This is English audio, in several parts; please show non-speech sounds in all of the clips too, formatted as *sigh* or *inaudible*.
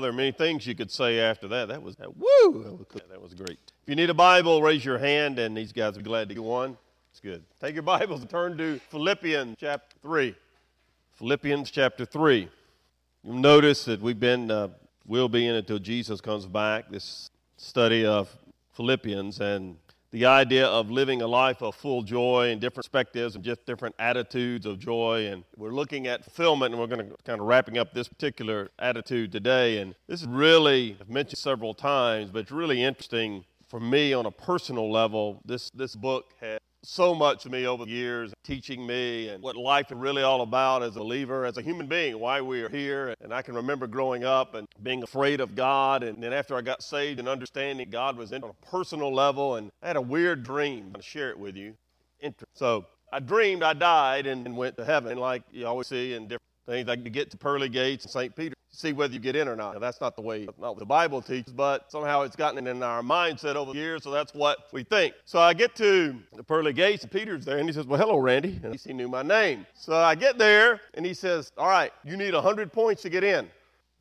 Well, there are many things you could say after that. That was, that, woo, that was, that was great. If you need a Bible, raise your hand, and these guys will be glad to get one. It's good. Take your Bibles and turn to Philippians chapter 3. Philippians chapter 3. You'll notice that we've been, uh, will be in it until Jesus comes back, this study of Philippians and the idea of living a life of full joy and different perspectives and just different attitudes of joy. And we're looking at fulfillment, and we're going to kind of wrapping up this particular attitude today. And this is really, I've mentioned several times, but it's really interesting for me on a personal level. This, this book has so much to me over the years, teaching me and what life is really all about as a believer, as a human being, why we are here. And I can remember growing up and being afraid of God. And then after I got saved and understanding God was in on a personal level, and I had a weird dream. to share it with you. So I dreamed I died and went to heaven, like you always see in different things. Like get to pearly gates and St. Peter see whether you get in or not. Now, that's not the way, not the Bible teaches, but somehow it's gotten in our mindset over the years, so that's what we think. So I get to the pearly gates, and Peter's there, and he says, Well, hello, Randy. And at least he knew my name. So I get there, and he says, All right, you need 100 points to get in.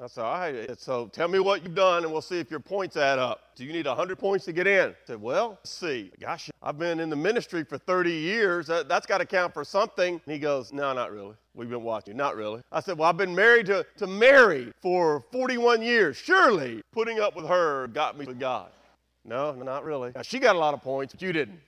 I said, all right, so tell me what you've done and we'll see if your points add up. Do you need 100 points to get in? I said, well, see. Gosh, I've been in the ministry for 30 years. That, has got to count for something. And he goes, no, not really. We've been watching. Not really. I said, well, I've been married to, to Mary for 41 years. Surely putting up with her got me to God. No, not really. Now, she got a lot of points, but you didn't.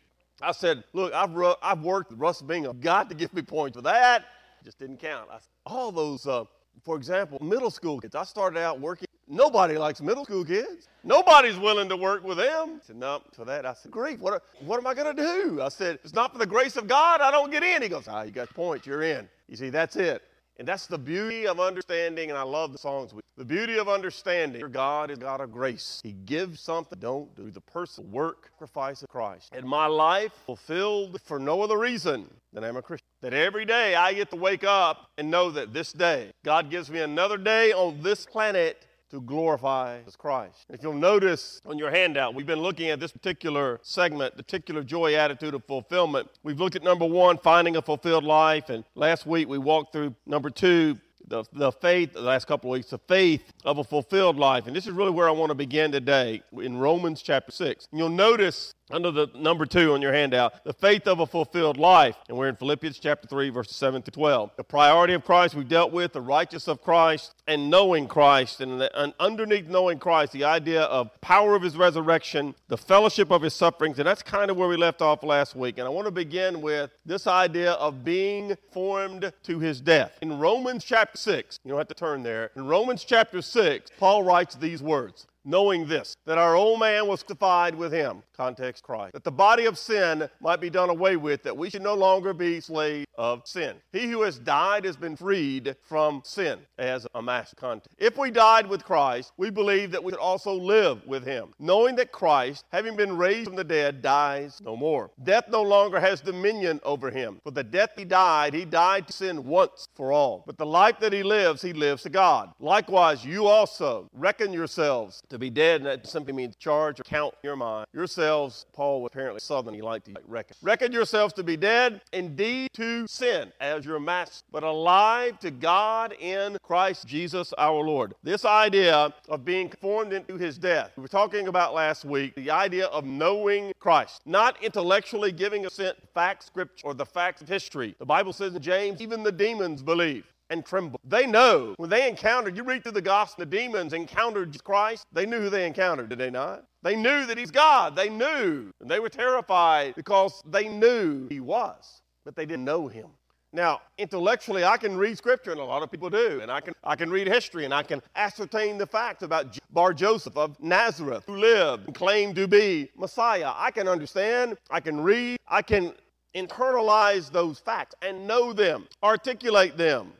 I said, look, I've, ru- I've worked with Russ Bingham. Got to give me points for that. Just didn't count. I, all those uh, for example, middle school kids. I started out working. Nobody likes middle school kids. Nobody's willing to work with them. I said, no, for that. I said, great. What, what am I going to do? I said, it's not for the grace of God. I don't get in. He goes, ah, you got points. You're in. You see, that's it. And that's the beauty of understanding, and I love the songs. The beauty of understanding God is God of grace. He gives something, don't do the personal work, sacrifice of Christ. And my life fulfilled for no other reason than I'm a Christian. That every day I get to wake up and know that this day, God gives me another day on this planet to glorify Christ. If you'll notice on your handout, we've been looking at this particular segment, the particular joy attitude of fulfillment. We've looked at number one, finding a fulfilled life, and last week we walked through number two, the, the faith, the last couple of weeks, the faith of a fulfilled life. And this is really where I want to begin today in Romans chapter 6. And you'll notice under the number two on your handout, the faith of a fulfilled life. And we're in Philippians chapter 3, verses 7 to 12. The priority of Christ we've dealt with, the righteousness of Christ, and knowing Christ. And, the, and, underneath knowing Christ, the idea of power of his resurrection, the fellowship of his sufferings. And that's kind of where we left off last week. And I want to begin with this idea of being formed to his death. In Romans chapter 6, you don't have to turn there. In Romans chapter 6, Paul writes these words knowing this, that our old man was crucified with him, context Christ, that the body of sin might be done away with, that we should no longer be slaves of sin. He who has died has been freed from sin as a master context. If we died with Christ, we believe that we could also live with him, knowing that Christ, having been raised from the dead, dies no more. Death no longer has dominion over him. For the death he died, he died to sin once for all. But the life that he lives, he lives to God. Likewise, you also reckon yourselves to be dead, and that simply means charge or count your mind. Yourselves, Paul was apparently southern, he liked to reckon. Reckon yourselves to be dead, indeed to sin as your master, but alive to God in Christ Jesus our Lord. This idea of being conformed into his death, we were talking about last week, the idea of knowing Christ, not intellectually giving assent to facts, scripture, or the facts of history. The Bible says in James, even the demons believe and tremble. They know when they encountered, you read through the gospel, the demons encountered Christ. They knew who they encountered, did they not? They knew that he's God. They knew. And they were terrified because they knew he was, but they didn't know him. Now, intellectually, I can read scripture, and a lot of people do, and I can, I can read history, and I can ascertain the facts about Bar Joseph of Nazareth, who lived and claimed to be Messiah. I can understand, I can read, I can internalize those facts and know them, articulate them.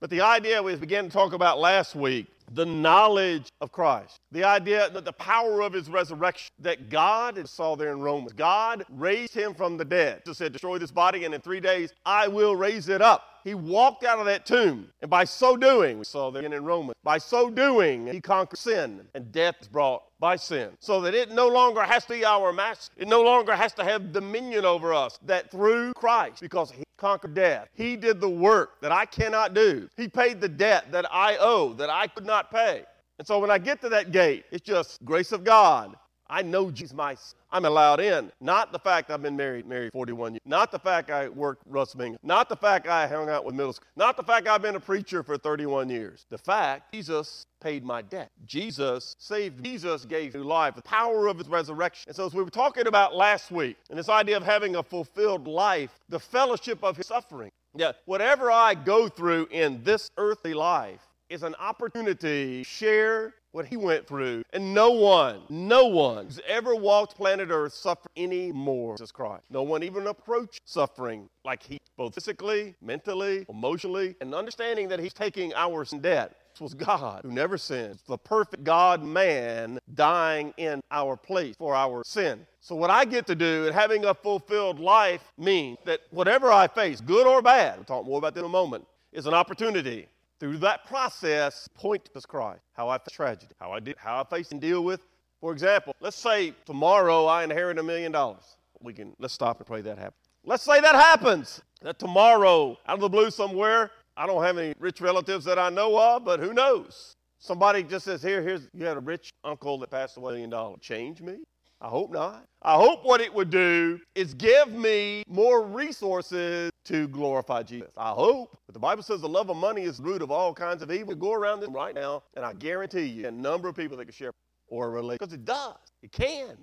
But the idea we began to talk about last week the knowledge of Christ, the idea that the power of his resurrection, that God saw there in Romans, God raised him from the dead. Just said, destroy this body, and in three days I will raise it up. He walked out of that tomb, and by so doing, we saw there in Romans, by so doing, he conquered sin, and death is brought by sin. So that it no longer has to be our master. It no longer has to have dominion over us. That through Christ, because he conquered death, he did the work that I cannot do. He paid the debt that I owe, that I could not pay. And so when I get to that gate, it's just grace of God. I know Jesus my I'm allowed in. Not the fact I've been married married 41 years. Not the fact I worked Russ Mingus. Not the fact I hung out with middle school. Not the fact I've been a preacher for 31 years. The fact Jesus paid my debt. Jesus saved. Jesus gave new life. The power of his resurrection. And so as we were talking about last week, and this idea of having a fulfilled life, the fellowship of his suffering. Yeah, whatever I go through in this earthly life is an opportunity to share what he went through. And no one, no one who's ever walked planet Earth suffered any more Jesus Christ. No one even approached suffering like he, both physically, mentally, emotionally, and understanding that he's taking our debt. This was God who never sinned, the perfect God man dying in our place for our sin. So, what I get to do and having a fulfilled life means that whatever I face, good or bad, we'll talk more about that in a moment, is an opportunity through that process, point to Christ, how I face tragedy, how I did, how I face and deal with. For example, let's say tomorrow I inherit a million dollars. We can let's stop and pray that happens. Let's say that happens. That tomorrow, out of the blue somewhere, I don't have any rich relatives that I know of, but who knows? Somebody just says, Here, here's you had a rich uncle that passed away a million dollars. Change me? I hope not. I hope what it would do is give me more resources to glorify Jesus. I hope. But the Bible says the love of money is the root of all kinds of evil. Go around this right now, and I guarantee you a number of people that can share or relate. Because it does. It can.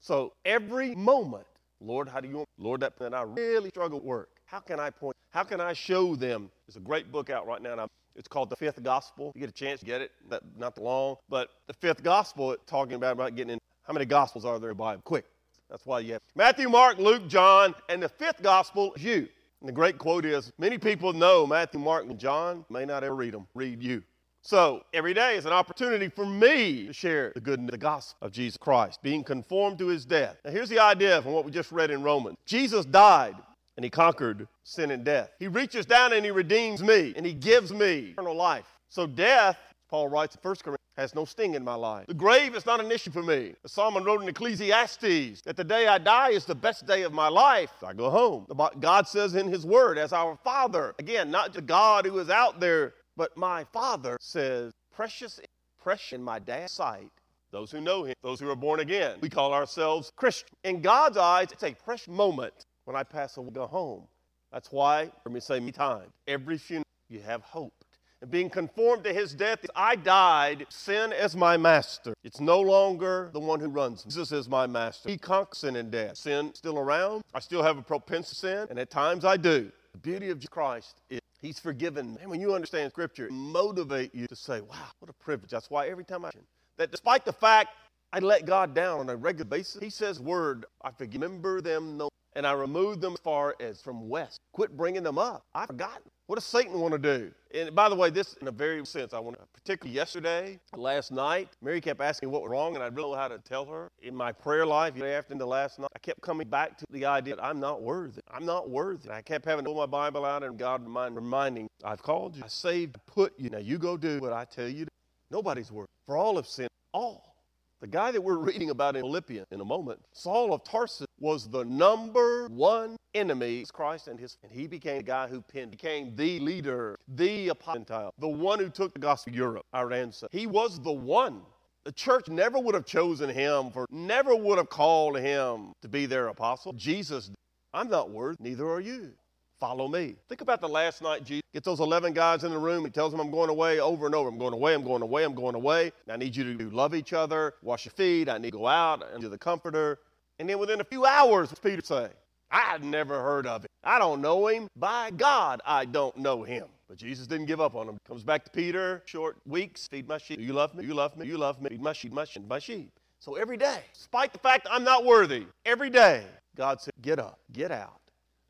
So every moment, Lord, how do you want? Lord, that, that I really struggle with work. How can I point? How can I show them? There's a great book out right now, and I'm it's called The Fifth Gospel. You get a chance to get it, not the long. But the Fifth Gospel, talking about, about getting in how many gospels are there in the Bible? Quick. That's why you have Matthew, Mark, Luke, John, and the fifth gospel is you. And the great quote is many people know Matthew, Mark, and John, may not ever read them, read you. So every day is an opportunity for me to share the good the gospel of Jesus Christ, being conformed to his death. Now here's the idea from what we just read in Romans. Jesus died and he conquered sin and death. He reaches down and he redeems me and he gives me eternal life. So death, Paul writes in 1 Corinthians, has no sting in my life. The grave is not an issue for me. The Solomon wrote in Ecclesiastes that the day I die is the best day of my life. I go home. God says in His Word, as our Father, again, not just God who is out there, but my Father says, precious, precious in my dad's sight. Those who know Him, those who are born again, we call ourselves Christian. In God's eyes, it's a precious moment when I pass away, go home. That's why, let me say me time, every funeral you have hope and being conformed to his death, I died, sin as my master. It's no longer the one who runs. Jesus is my master. He conquered sin and death. Sin still around. I still have a propensity to sin, and at times I do. The beauty of Christ is He's forgiven. And when you understand Scripture, motivate you to say, wow, what a privilege. That's why every time I that despite the fact I let God down on a regular basis, He says, word, I forgive. Remember them no and I remove them as far as from west. Quit bringing them up. I've forgotten. What does Satan want to do? And by the way, this in a very sense, I want to, particularly yesterday, last night, Mary kept asking me what was wrong, and I didn't know how to tell her. In my prayer life, after the last night, I kept coming back to the idea that I'm not worthy. I'm not worthy. I kept having to pull my Bible out, and God reminding, I've called you, I saved, put you. Now you go do what I tell you. Nobody's worthy. For all of sin, all. The guy that we're reading about in Philippians in a moment, Saul of Tarsus, was the number one enemy of Christ and his, and he became the guy who became the leader, the apostle, the one who took the gospel to Europe, our ancestor. He was the one. The church never would have chosen him for, never would have called him to be their apostle. Jesus, I'm not worthy, neither are you. Follow me. Think about the last night Jesus gets those 11 guys in the room. He tells them, I'm going away over and over. I'm going away, I'm going away, I'm going away. I need you to love each other, wash your feet. I need to go out and do the comforter. And then within a few hours, Peter say, I had never heard of him. I don't know him. By God, I don't know him. But Jesus didn't give up on him. Comes back to Peter, short weeks, feed my sheep. You love me, you love me, you love me, feed my sheep, my sheep, my sheep. So every day, despite the fact I'm not worthy, every day, God said, Get up, get out.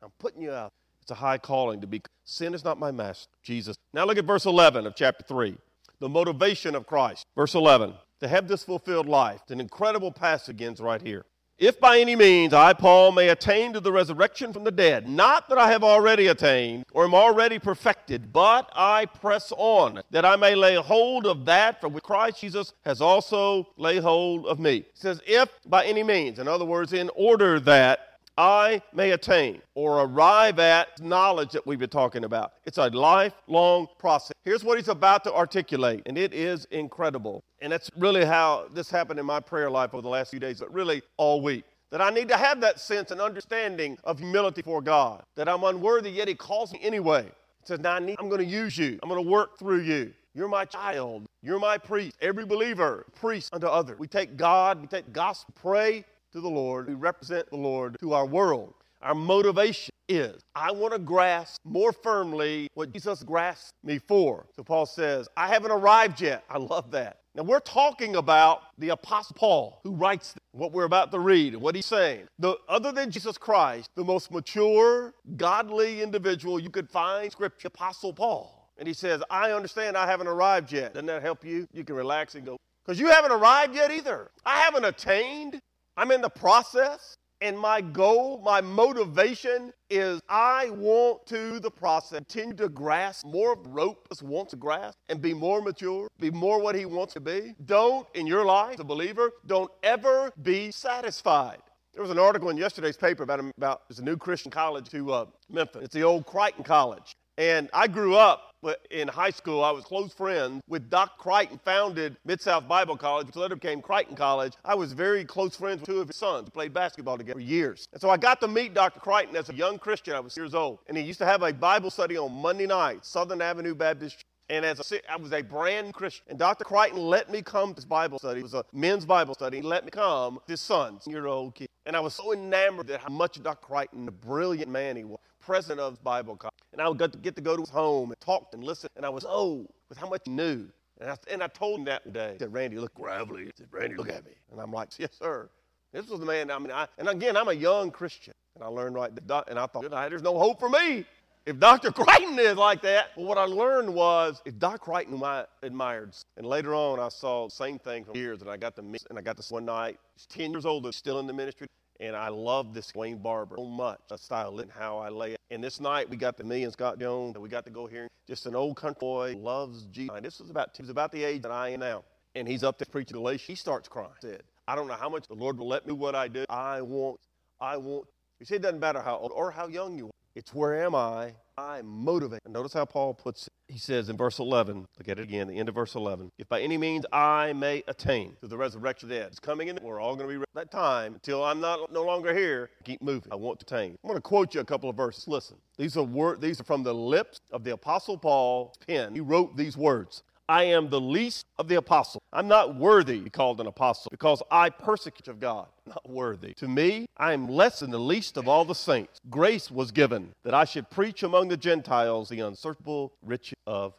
I'm putting you out. It's a high calling to be. Sin is not my master, Jesus. Now look at verse 11 of chapter 3. The motivation of Christ. Verse 11. To have this fulfilled life. An incredible passage begins right here. If by any means I, Paul, may attain to the resurrection from the dead, not that I have already attained or am already perfected, but I press on, that I may lay hold of that for which Christ Jesus has also laid hold of me. He says, if by any means, in other words, in order that I may attain or arrive at knowledge that we've been talking about. It's a lifelong process. Here's what he's about to articulate, and it is incredible. And that's really how this happened in my prayer life over the last few days, but really all week. That I need to have that sense and understanding of humility for God. That I'm unworthy, yet He calls me anyway. He says, Now I need, I'm going to use you. I'm going to work through you. You're my child. You're my priest. Every believer, priest unto others. We take God, we take gospel, pray to the Lord. We represent the Lord to our world. Our motivation is I want to grasp more firmly what Jesus grasped me for. So Paul says, I haven't arrived yet. I love that. Now we're talking about the Apostle Paul who writes what we're about to read and what he's saying. The, other than Jesus Christ, the most mature, godly individual you could find scripture, Apostle Paul. And he says, I understand I haven't arrived yet. Doesn't that help you? You can relax and go, because you haven't arrived yet either. I haven't attained. I'm in the process. And my goal, my motivation is I want to, the process, continue to grasp more of the rope as wants to grasp and be more mature, be more what he wants to be. Don't, in your life, the believer, don't ever be satisfied. There was an article in yesterday's paper about, about there's a new Christian college to uh, Memphis. It's the old Crichton College. And I grew up in high school, I was close friends with Doc Crichton, founded Mid South Bible College, which later became Crichton College. I was very close friends with two of his sons, played basketball together for years. And so I got to meet Dr. Crichton as a young Christian. I was years old. And he used to have a Bible study on Monday night, Southern Avenue Baptist Church. and as a, I was a brand new Christian. And Dr. Crichton let me come to his Bible study. It was a men's Bible study. He let me come, his son, year old kid. And I was so enamored at how much Dr. Crichton, the brilliant man he was, president of Bible college. And I would get to, to go to his home and talk and listen. And I was, oh, with how much he knew. And I, and I told him that day. He said, Randy, look gravelly. He said, Randy, look at me. And I'm like, yes, sir. This was the man, I mean, I, and again, I'm a young Christian. And I learned right, and I thought, there's no hope for me. If Dr. *laughs* Crichton is like that, well, what I learned was if Dr. Crichton whom I admired, and later on I saw the same thing for years, and I got to meet, and I got this one night. He's 10 years old, still in the ministry. And I love this Wayne Barber so much, the style and how I lay it. And this night we got the and Scott Jones, and we got to go here. Just an old country boy, loves Jesus. This was about, he was about the age that I am now. And he's up there preaching Galatians. He starts crying. Said, I don't know how much the Lord will let me what I do. I want, I want. You see, it doesn't matter how old or how young you are. It's where am I? I'm motivated. And notice how Paul puts it. He says in verse 11, look at it again, the end of verse 11. If by any means I may attain to the resurrection of the dead, it's coming in. We're all going to be that time until I'm not no longer here. Keep moving. I want to attain. I'm going to quote you a couple of verses. Listen. These are word, these are from the lips of the apostle Paul's pen. He wrote these words. I am the least of the apostles. I'm not worthy to be called an apostle because I persecute of God. Not worthy. To me, I am less than the least of all the saints. Grace was given that I should preach among the Gentiles the unsearchable riches of.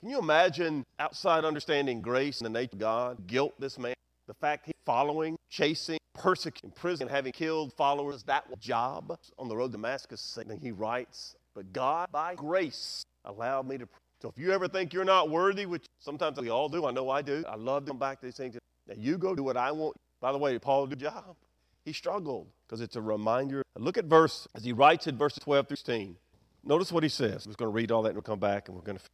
Can you imagine outside understanding grace and the nature of God, guilt this man? The fact he's following, chasing, persecuting, prison, having killed followers, that job on the road to Damascus. He writes, But God, by grace, allowed me to so if you ever think you're not worthy, which sometimes we all do, I know I do, I love to come back to these things. Now you go do what I want. By the way, Paul did a job. He struggled because it's a reminder. Look at verse, as he writes in verses 12 through 16. Notice what he says. Just going to read all that and we'll come back and we're going to.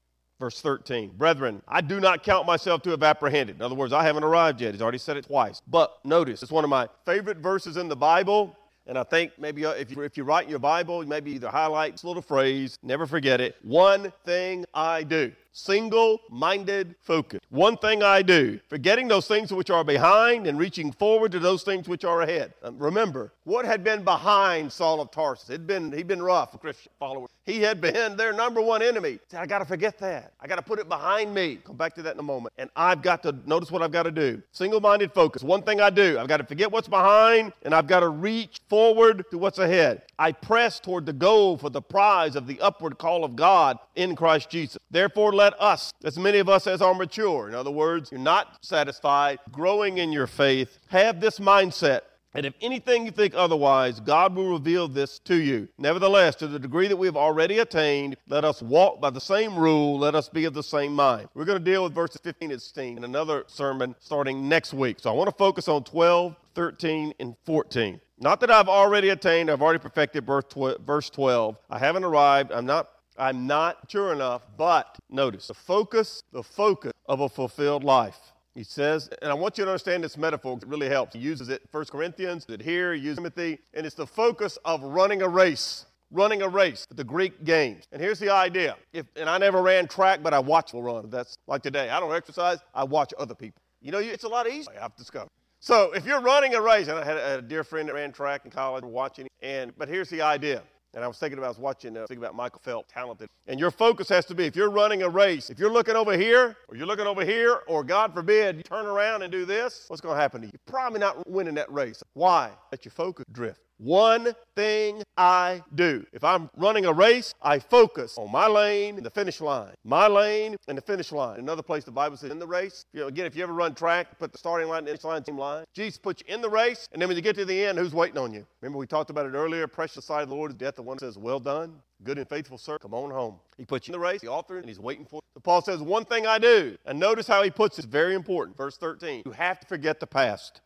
Verse 13, brethren, I do not count myself to have apprehended. In other words, I haven't arrived yet. He's already said it twice. But notice, it's one of my favorite verses in the Bible. And I think maybe uh, if you, if you write in your Bible, maybe either highlight this little phrase, never forget it. One thing I do single minded focus. One thing I do, forgetting those things which are behind and reaching forward to those things which are ahead. Um, remember, what had been behind Saul of Tarsus? It'd been, he'd been rough, a Christian follower. He had been their number one enemy. Said, I got to forget that. I got to put it behind me. Come back to that in a moment. And I've got to notice what I've got to do. Single minded focus. One thing I do, I've got to forget what's behind and I've got to reach forward to what's ahead. I press toward the goal for the prize of the upward call of God in Christ Jesus. Therefore, let us, as many of us as are mature, in other words, you're not satisfied, growing in your faith, have this mindset. And if anything you think otherwise, God will reveal this to you. Nevertheless, to the degree that we have already attained, let us walk by the same rule, let us be of the same mind. We're going to deal with verses 15 and 16 in another sermon starting next week. So I want to focus on 12, 13, and 14. Not that I've already attained, I've already perfected verse 12. I haven't arrived, I'm not I'm not sure enough, but notice the focus, the focus of a fulfilled life. He says, and I want you to understand this metaphor. It really helps. He uses it 1 Corinthians, it here, he uses Timothy, and it's the focus of running a race. Running a race at the Greek games. And here's the idea. If, and I never ran track, but I watch people run. That's like today. I don't exercise, I watch other people. You know, it's a lot easier, I've discovered. So if you're running a race, and I had a, a dear friend that ran track in college, watching, and but here's the idea. And I was thinking about, I was watching, uh, thinking about Michael Phelps, talented. And your focus has to be, if you're running a race, if you're looking over here, or you're looking over here, or God forbid, you turn around and do this, what's going to happen to you? You're probably not winning that race. Why? Let your focus drift. One thing I do. If I'm running a race, I focus on my lane and the finish line. My lane and the finish line. Another place the Bible says in the race. You know, again, if you ever run track, put the starting line and the finish line, same line. Jesus puts you in the race, and then when you get to the end, who's waiting on you? Remember we talked about it earlier. Precious side of the Lord is death. The one says, "Well done, good and faithful servant. Come on home." He puts you in the race, the author, and he's waiting for. You. Paul says, "One thing I do," and notice how he puts it. Very important. Verse 13. You have to forget the past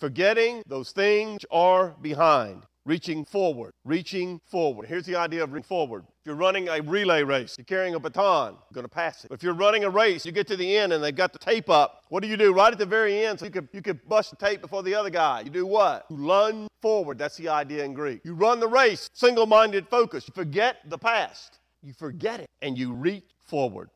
forgetting those things are behind reaching forward, reaching forward. Here's the idea of reaching forward. If you're running a relay race, you're carrying a baton, you're going to pass it. If you're running a race, you get to the end and they've got the tape up. What do you do right at the very end so you could, you could bust the tape before the other guy? You do what? You lunge forward. That's the idea in Greek. You run the race, single minded focus. You forget the past, you forget it, and you reach forward.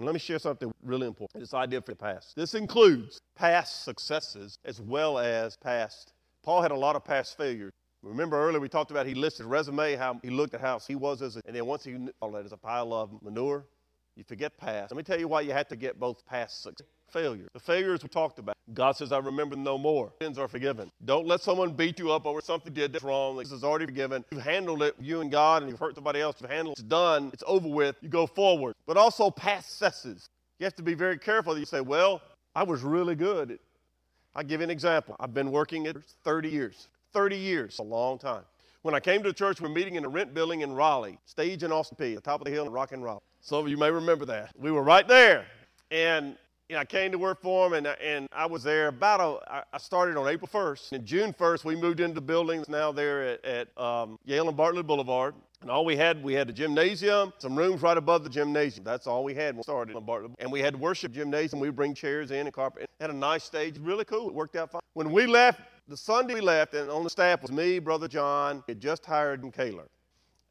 And let me share something really important this idea for the past. This includes past successes as well as past. Paul had a lot of past failures. Remember earlier we talked about he listed resume, how he looked at how he was as a, and then once he all that as a pile of manure, you forget past. Let me tell you why you have to get both past success. Failures. The failures we talked about. God says, I remember no more. Sins are forgiven. Don't let someone beat you up over something you did that's wrong. This is already forgiven. You've handled it, you and God, and you've hurt somebody else. You've handled it. It's done. It's over with. You go forward. But also past successes. You have to be very careful that you say, well, I was really good. I'll give you an example. I've been working it 30 years. 30 years, a long time. When I came to the church, we are meeting in a rent building in Raleigh, stage in Austin Peay, the top of the hill in Rock and Roll. Some of you may remember that. We were right there. And you know, I came to work for him, and, and I was there about a, I started on April 1st. And June 1st, we moved into the buildings now there at, at um, Yale and Bartlett Boulevard. And all we had, we had a gymnasium, some rooms right above the gymnasium. That's all we had when we started on Bartlett. And we had worship gymnasium. We would bring chairs in and carpet. Had a nice stage, really cool. It worked out fine. When we left, the Sunday we left, and on the staff was me, Brother John, had just hired in Kaler.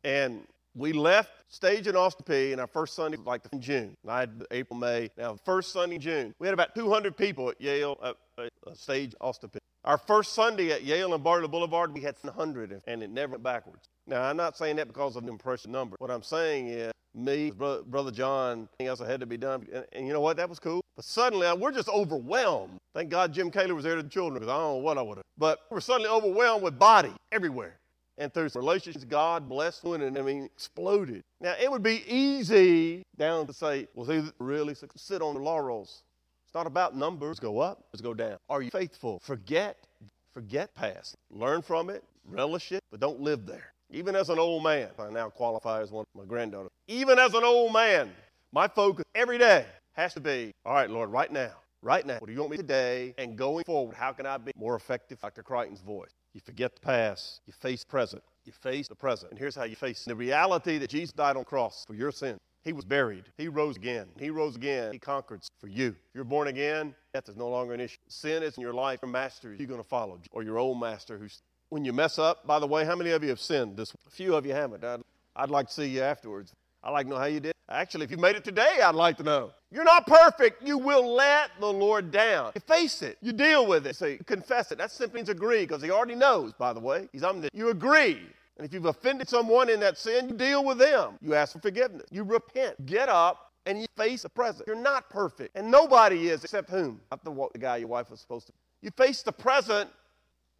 And we left stage in Austin Peay, and our first Sunday was like in June. I had April, May. Now, first Sunday in June, we had about 200 people at Yale, uh, uh, stage Austin Peay. Our first Sunday at Yale and Bartlett Boulevard, we had 100, and it never went backwards. Now, I'm not saying that because of the impressive number. What I'm saying is, me, Brother, John, anything else that had to be done. And, and, you know what? That was cool. But suddenly, uh, we're just overwhelmed. Thank God Jim Kaler was there to the children because I don't know what I would have. But we're suddenly overwhelmed with body everywhere. And through relationships, God blessed one and I mean, exploded. Now, it would be easy down to say, well, he really sit on the laurels. It's not about numbers go up, let's go down. Are you faithful? Forget, forget past. Learn from it, relish it, but don't live there. Even as an old man, I now qualify as one of my granddaughters. Even as an old man, my focus every day has to be, all right, Lord, right now, right now, what do you want me today? And going forward, how can I be more effective? Dr. Crichton's voice. You forget the past, you face present. You face the present. And here's how you face the reality that Jesus died on the cross for your sin. He was buried. He rose again. He rose again. He conquered for you. If you're born again, death is no longer an issue. Sin is in your life. Your master you're going to follow, or your old master who's when you mess up, by the way, how many of you have sinned? This, a few of you haven't. I'd, I'd like to see you afterwards. I'd like to know how you did. Actually, if you made it today, I'd like to know. You're not perfect. You will let the Lord down. You face it. You deal with it. Say, confess it. That simply means agree because He already knows, by the way. He's omniscient. You agree. And if you've offended someone in that sin, you deal with them. You ask for forgiveness. You repent. Get up and you face the present. You're not perfect. And nobody is except whom? Not the, the guy your wife was supposed to. You face the present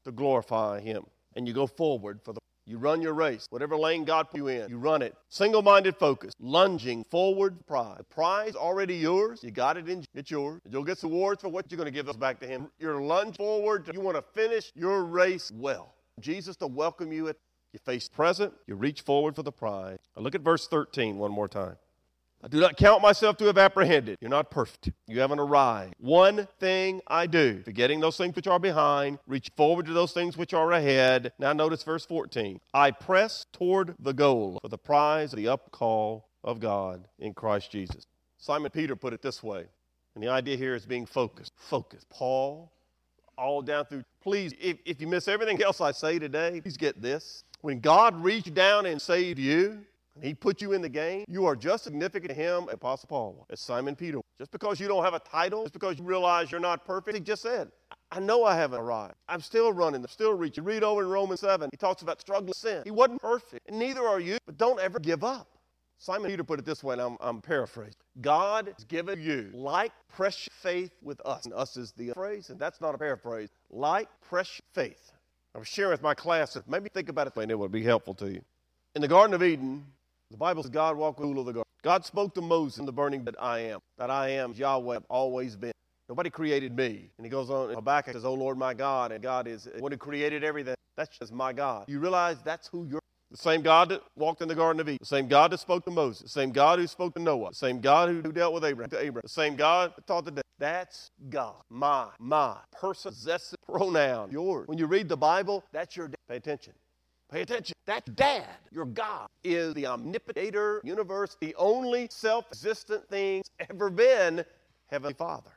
to glorify Him. And you go forward for the you run your race. Whatever lane God put you in, you run it. Single minded focus, lunging forward, prize. The prize already yours. You got it in, it's yours. You'll get some awards for what you're going to give us back to Him. You're lunge forward. You want to finish your race well. Jesus to welcome you at you face present, you reach forward for the prize. Now look at verse 13 one more time. I do not count myself to have apprehended. You're not perfect. You haven't arrived. One thing I do, forgetting those things which are behind, reach forward to those things which are ahead. Now notice verse 14. I press toward the goal for the prize of the upcall of God in Christ Jesus. Simon Peter put it this way And the idea here is being focused. Focus. Paul, all down through. Please, if, if you miss everything else I say today, please get this. When God reached down and saved you, he put you in the game, you are just significant to him Apostle Paul, as Simon Peter. Just because you don't have a title, just because you realize you're not perfect, he just said, I know I haven't arrived. I'm still running, I'm still reaching. Read over in Romans 7, he talks about struggling sin. He wasn't perfect, and neither are you, but don't ever give up. Simon Peter put it this way, and I'm, I'm paraphrasing. God has given you like precious faith with us. And us is the phrase, and that's not a paraphrase. Like precious faith. I was sharing with my class, maybe think about it, and it would be helpful to you. In the Garden of Eden, the Bible says God walked with the of the garden. God spoke to Moses in the burning that I am. That I am Yahweh, I've always been. Nobody created me. And he goes on, Habakkuk says, Oh Lord my God, and God is one who created everything. That's just my God. You realize that's who you're the same God that walked in the Garden of Eden, the same God that spoke to Moses, the same God who spoke to Noah, the same God who, who dealt with Abraham, to Abraham, the same God that taught the day. That's God. My, my, person, possessive pronoun, yours. When you read the Bible, that's your dad. Pay attention. Pay attention. That dad, your God, is the omnipotent universe, the only self-existent thing ever been, Heavenly Father.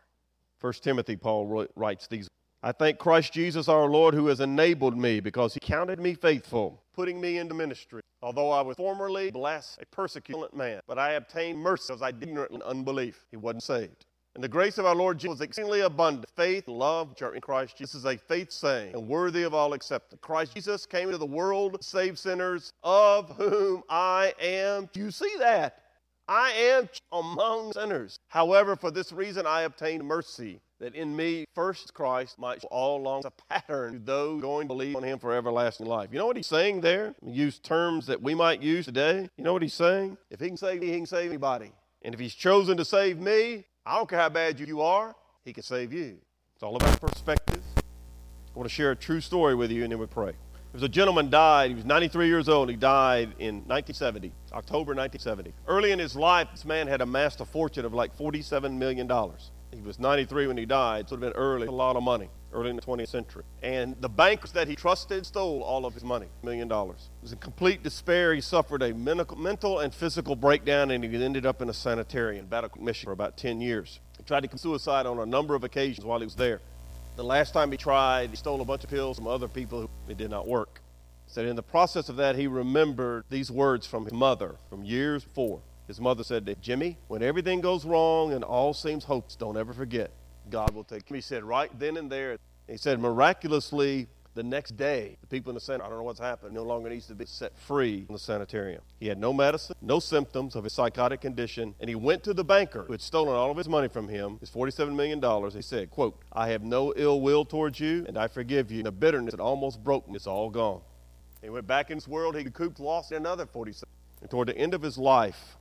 First Timothy, Paul writes these I thank Christ Jesus our Lord who has enabled me because he counted me faithful, putting me into ministry. Although I was formerly blessed, a persecuted man, but I obtained mercy because I did ignorant unbelief. He wasn't saved. And the grace of our Lord Jesus was exceedingly abundant. Faith, love, which are in Christ Jesus is a faith saying and worthy of all acceptance. Christ Jesus came into the world to save sinners, of whom I am. Do you see that? I am among sinners. However, for this reason I obtained mercy that in me first Christ might all along a pattern to those going to believe on him for everlasting life. You know what he's saying there? He used terms that we might use today. You know what he's saying? If he can save me, he can save anybody. And if he's chosen to save me, I don't care how bad you are, he can save you. It's all about perspective. I want to share a true story with you and then we pray. There was a gentleman died. He was 93 years old. He died in 1970, October 1970. Early in his life, this man had amassed a fortune of like $47 million. He was 93 when he died, so it would have been early, a lot of money, early in the 20th century. And the bankers that he trusted stole all of his money, million dollars. He was in complete despair. He suffered a mental and physical breakdown, and he ended up in a sanitarium, Battle Mission, for about 10 years. He tried to commit suicide on a number of occasions while he was there. The last time he tried, he stole a bunch of pills from other people it did not work. Said in the process of that, he remembered these words from his mother from years before. His mother said to Jimmy, when everything goes wrong and all seems hopeless, don't ever forget, God will take care. He said right then and there, he said miraculously the next day, the people in the center, I don't know what's happened, no longer needs to be set free from the sanitarium. He had no medicine, no symptoms of his psychotic condition, and he went to the banker who had stolen all of his money from him, his $47 million. He said, quote, I have no ill will towards you, and I forgive you. And the bitterness that almost broke me, it's all gone. He went back in this world, he couped, lost another 47. And toward the end of his life,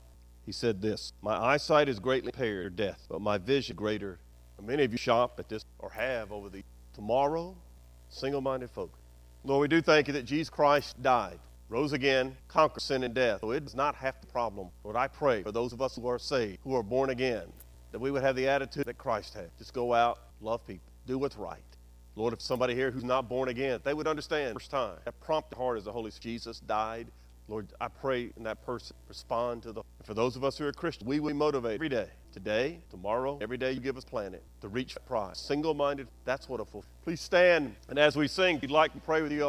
he said this My eyesight is greatly impaired, death, but my vision greater. Many of you shop at this or have over the tomorrow, single minded folk. Lord, we do thank you that Jesus Christ died, rose again, conquered sin and death. So it is not half the problem. Lord, I pray for those of us who are saved, who are born again, that we would have the attitude that Christ had. Just go out, love people, do what's right. Lord, if somebody here who's not born again, they would understand first time. That prompted heart as the Holy Jesus died Lord, I pray in that person respond to the. For those of us who are Christians, we will be motivated every day, today, tomorrow, every day you give us planet to reach that prize. Single minded, that's what a full. Please stand, and as we sing, you'd like to pray with you.